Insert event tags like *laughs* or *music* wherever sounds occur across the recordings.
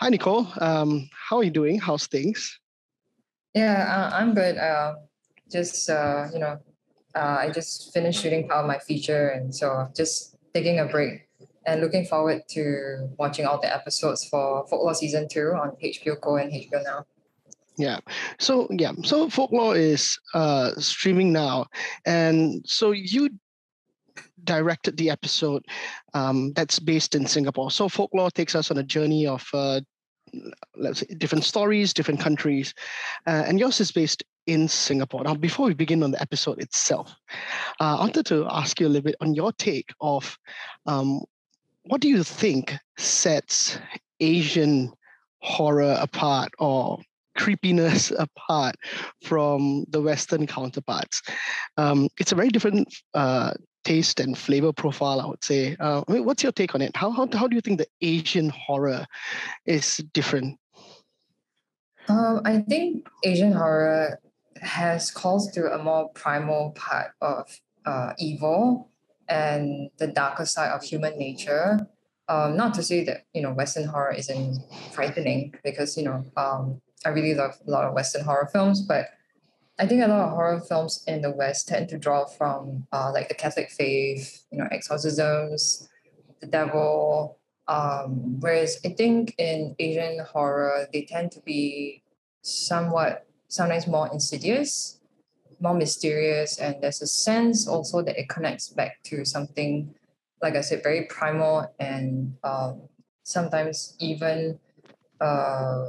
hi, Nicole. Um, how are you doing? How's things? Yeah, uh, I'm good. Uh, just uh, you know, uh, I just finished shooting part of my feature, and so just taking a break and looking forward to watching all the episodes for Folklore season two on HBO Go and HBO Now. Yeah. So yeah. So folklore is uh, streaming now, and so you directed the episode um, that's based in Singapore. So folklore takes us on a journey of uh, let's say different stories, different countries, uh, and yours is based in Singapore. Now, before we begin on the episode itself, uh, I wanted to ask you a little bit on your take of um, what do you think sets Asian horror apart or creepiness *laughs* apart from the Western counterparts. Um, it's a very different uh, taste and flavor profile, I would say. Uh, what's your take on it? How, how, how do you think the Asian horror is different? Um, I think Asian horror has calls to a more primal part of uh, evil and the darker side of human nature. Um, not to say that you know Western horror isn't frightening, because you know um, I really love a lot of Western horror films, but I think a lot of horror films in the West tend to draw from uh, like the Catholic faith, you know, exorcisms, the devil. Um, whereas I think in Asian horror, they tend to be somewhat, sometimes more insidious, more mysterious, and there's a sense also that it connects back to something, like I said, very primal and um, sometimes even uh,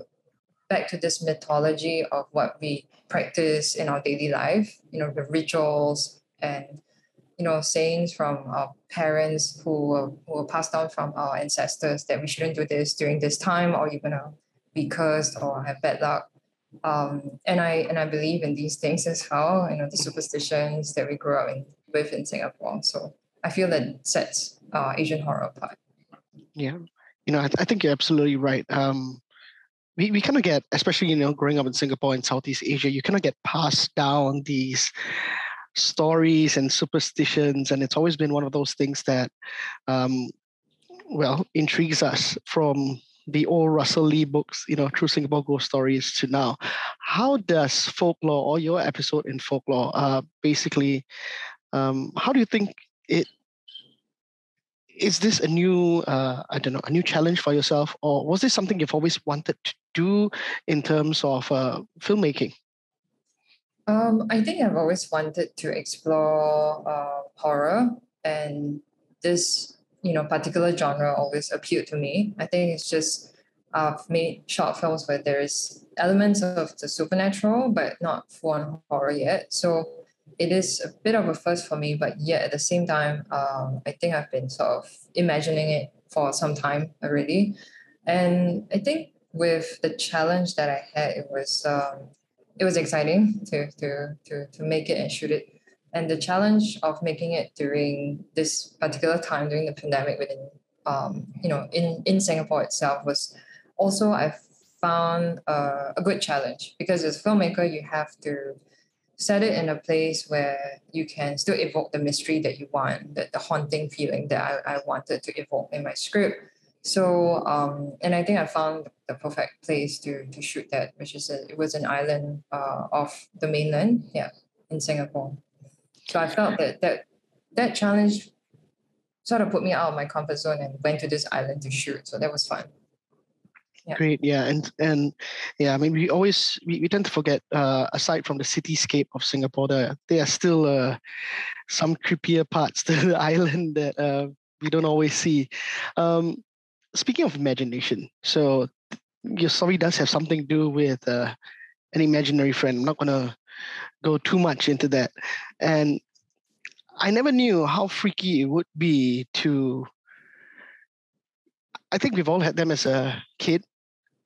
back to this mythology of what we practice in our daily life, you know, the rituals and, you know, sayings from our parents who were, who were passed down from our ancestors that we shouldn't do this during this time or you're gonna be cursed or have bad luck. Um, and I and I believe in these things as well, you know, the superstitions that we grew up in, with in Singapore. So I feel that sets uh, Asian horror apart. Yeah, you know, I, I think you're absolutely right. Um, we, we kind of get, especially, you know, growing up in Singapore and Southeast Asia, you kind of get passed down these stories and superstitions. And it's always been one of those things that, um, well, intrigues us from the old Russell Lee books, you know, True Singapore Ghost Stories to now. How does folklore or your episode in folklore uh, basically, um, how do you think it is this a new uh, i don't know a new challenge for yourself or was this something you've always wanted to do in terms of uh, filmmaking? Um, i think i've always wanted to explore uh, horror and this you know particular genre always appealed to me. I think it's just i've made short films where there's elements of the supernatural but not full on horror yet. So it is a bit of a first for me, but yet at the same time, um, I think I've been sort of imagining it for some time already. And I think with the challenge that I had, it was um, it was exciting to, to to to make it and shoot it. And the challenge of making it during this particular time during the pandemic within um, you know in in Singapore itself was also I found uh, a good challenge because as a filmmaker you have to set it in a place where you can still evoke the mystery that you want, the, the haunting feeling that I, I wanted to evoke in my script. So, um, and I think I found the perfect place to to shoot that, which is a, it was an island uh, off the mainland, yeah, in Singapore. So I felt that that that challenge sort of put me out of my comfort zone and went to this island to shoot. So that was fun yeah. great yeah and and yeah i mean we always we, we tend to forget uh, aside from the cityscape of singapore there, there are still uh, some creepier parts to *laughs* the island that uh, we don't always see um, speaking of imagination so your story does have something to do with uh, an imaginary friend. I'm not going to go too much into that. And i never knew how freaky it would be to I think we've all had them as a kid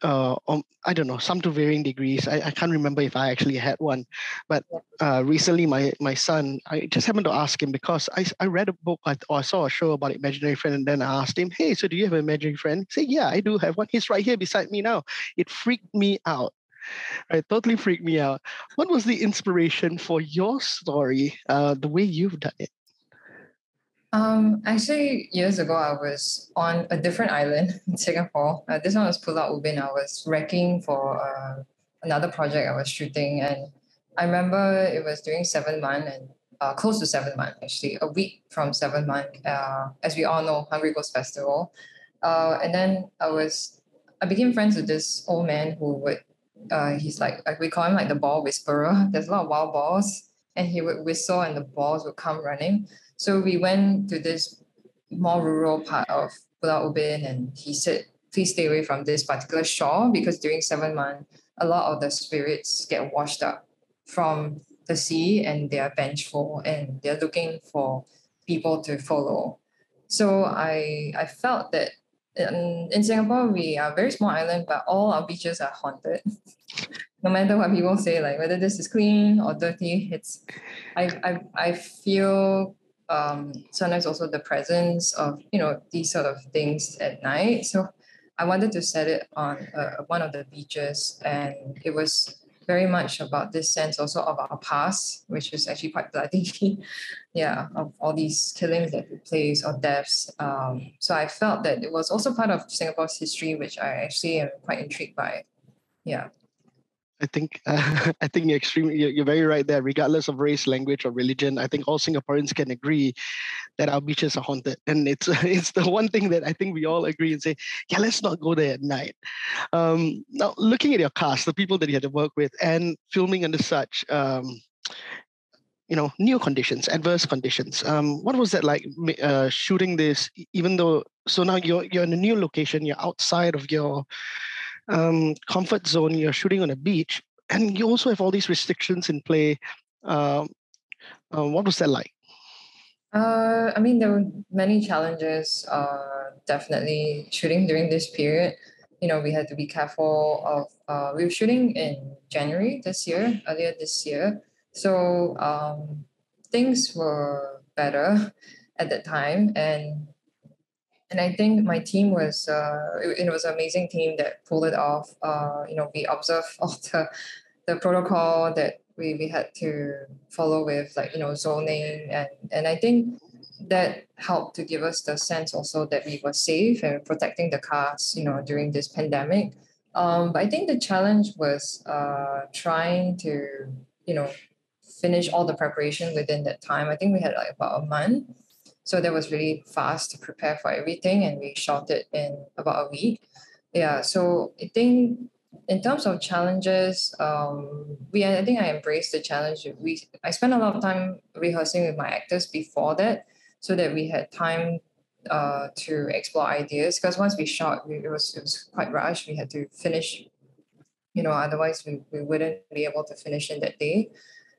uh, um, I don't know, some to varying degrees. I, I can't remember if I actually had one, but uh, recently my my son, I just happened to ask him because I, I read a book or I saw a show about imaginary friend, and then I asked him, "Hey, so do you have an imaginary friend?" Said, "Yeah, I do have one. He's right here beside me now." It freaked me out. It totally freaked me out. What was the inspiration for your story? Uh, the way you've done it. Um, actually, years ago, I was on a different island *laughs* in Singapore. Uh, this one was Pulau Ubin. I was wrecking for uh, another project I was shooting, and I remember it was during seven month and uh, close to seven month actually, a week from seven month. Uh, as we all know, Hungry Ghost Festival, uh, and then I was I became friends with this old man who would uh, he's like, like we call him like the ball whisperer. *laughs* There's a lot of wild balls, and he would whistle, and the balls would come running. So we went to this more rural part of Pulau Ubin, and he said, "Please stay away from this particular shore because during seven months, a lot of the spirits get washed up from the sea, and they are vengeful, and they're looking for people to follow." So I I felt that in, in Singapore, we are a very small island, but all our beaches are haunted. *laughs* no matter what people say, like whether this is clean or dirty, it's I I, I feel um, sometimes also the presence of you know these sort of things at night. So I wanted to set it on uh, one of the beaches, and it was very much about this sense also of our past, which is actually quite bloody. *laughs* yeah, of all these killings that took place or deaths. Um, so I felt that it was also part of Singapore's history, which I actually am quite intrigued by. Yeah. I think uh, *laughs* I think you're extremely you're, very right there. Regardless of race, language, or religion, I think all Singaporeans can agree that our beaches are haunted, and it's *laughs* it's the one thing that I think we all agree and say, yeah, let's not go there at night. Um, now, looking at your cast, the people that you had to work with, and filming under such um, you know new conditions adverse conditions um, what was that like uh, shooting this even though so now you're you're in a new location you're outside of your um, comfort zone, you're shooting on a beach, and you also have all these restrictions in play. Uh, what was that like? Uh, I mean, there were many challenges. Uh, definitely shooting during this period. You know, we had to be careful of. Uh, we were shooting in January this year, earlier this year. So um, things were better *laughs* at that time, and and I think my team was uh, it, it, was an amazing team that pulled it off. Uh, you know, we observed *laughs* all the the protocol that we, we had to follow with like you know zoning and and I think that helped to give us the sense also that we were safe and protecting the cars you know during this pandemic. Um, but I think the challenge was uh, trying to you know finish all the preparation within that time. I think we had like about a month so that was really fast to prepare for everything, and we shot it in about a week. Yeah, so I think in terms of challenges, um, we I think I embraced the challenge. We I spent a lot of time rehearsing with my actors before that, so that we had time uh, to explore ideas. Because once we shot, we, it was it was quite rushed. We had to finish, you know, otherwise we, we wouldn't be able to finish in that day.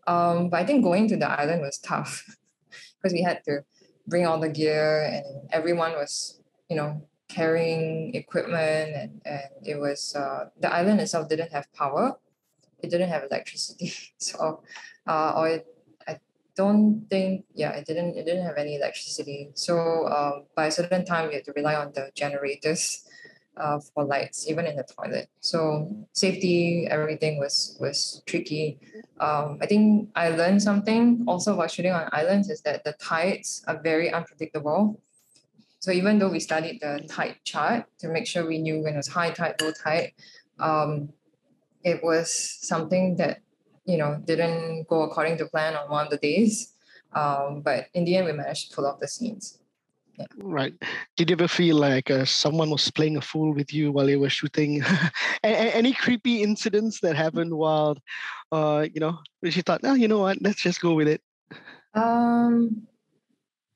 Um, but I think going to the island was tough *laughs* because we had to bring all the gear and everyone was you know carrying equipment and, and it was uh, the island itself didn't have power. It didn't have electricity. *laughs* So uh, or it, i don't think yeah it didn't it didn't have any electricity. So um, by a certain time we had to rely on the generators uh, for lights, even in the toilet. So safety, everything was was tricky. Um, I think I learned something also about shooting on islands is that the tides are very unpredictable. So even though we studied the tide chart to make sure we knew when it was high tide, low tide, um, it was something that you know didn't go according to plan on one of the days. Um, but in the end, we managed to pull off the scenes. Right. Did you ever feel like uh, someone was playing a fool with you while you were shooting? *laughs* any creepy incidents that happened while, uh, you know, she thought, no, oh, you know what, let's just go with it. Um,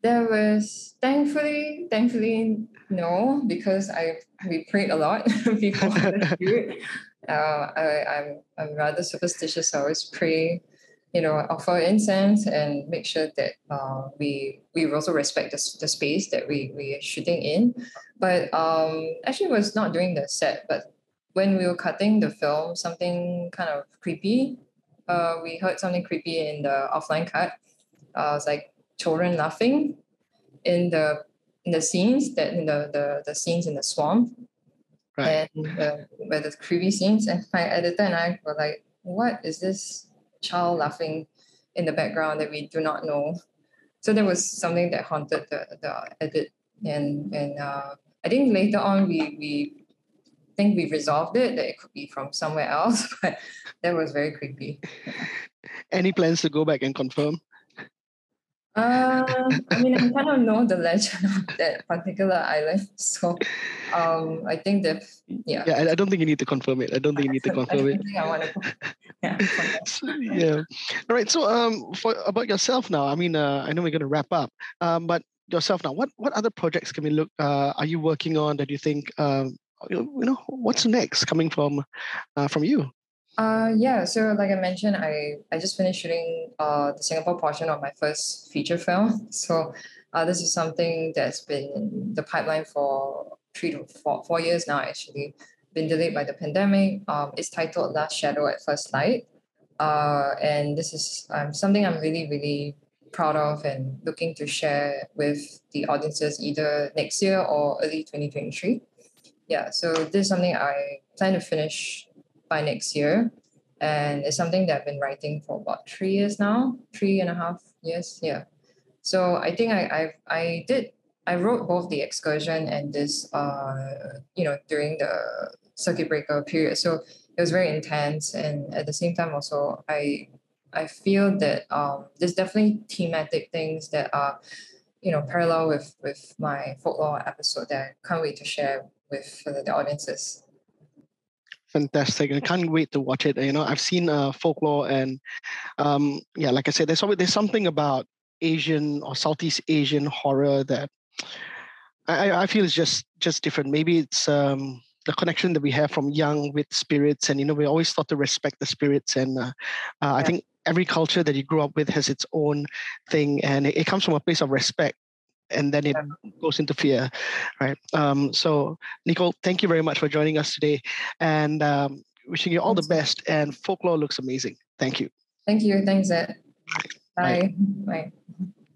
there was thankfully, thankfully no, because I we prayed a lot *laughs* before the *laughs* shoot. Uh, I, I'm I'm rather superstitious. So I always pray you know, offer incense and make sure that uh, we we also respect the, the space that we we are shooting in. But um, actually, it was not during the set, but when we were cutting the film, something kind of creepy. Uh, we heard something creepy in the offline cut. Uh, it's like children laughing in the in the scenes that in the the, the scenes in the swamp. Right. And uh, where the creepy scenes, and my editor and I were like, "What is this child laughing in the background that we do not know. so that was something that haunted the the edit, and and uh, I think later on we we think we resolved it that it could be from somewhere else, *laughs* but that was very creepy. Any plans to go back and confirm? Uh, I mean, I kind of know the legend of that particular island, so um, I think that yeah. Yeah, I, I don't think you need to confirm it. I don't think you need to *laughs* confirm I it. think I want to. *laughs* *laughs* Yeah. Yeah. All right. So, um, for about yourself now. I mean, uh, I know we're going to wrap up. Um, but yourself now. What what other projects can we look? Uh, are you working on that you think? Um, you know, what's next coming from, uh, from you? Uh, yeah, so like I mentioned, I, I just finished shooting uh, the Singapore portion of my first feature film. So uh, this is something that's been the pipeline for three to four, four years now, actually. Been delayed by the pandemic. Um, it's titled Last Shadow at First Light. Uh, and this is um, something I'm really, really proud of and looking to share with the audiences either next year or early 2023. Yeah, so this is something I plan to finish by next year. And it's something that I've been writing for about three years now, three and a half years. Yeah. So I think I I, I did I wrote both the excursion and this uh you know during the circuit breaker period. So it was very intense and at the same time also I I feel that um there's definitely thematic things that are you know parallel with with my folklore episode that I can't wait to share with the audiences fantastic i can't wait to watch it you know i've seen uh, folklore and um, yeah like i said there's always there's something about asian or southeast asian horror that i i feel is just just different maybe it's um, the connection that we have from young with spirits and you know we always thought to respect the spirits and uh, uh, yeah. i think every culture that you grew up with has its own thing and it, it comes from a place of respect and then it goes into fear, right? Um, so, Nicole, thank you very much for joining us today, and um, wishing you all the best. And folklore looks amazing. Thank you. Thank you. Thanks, Ed. Bye. Bye. Bye.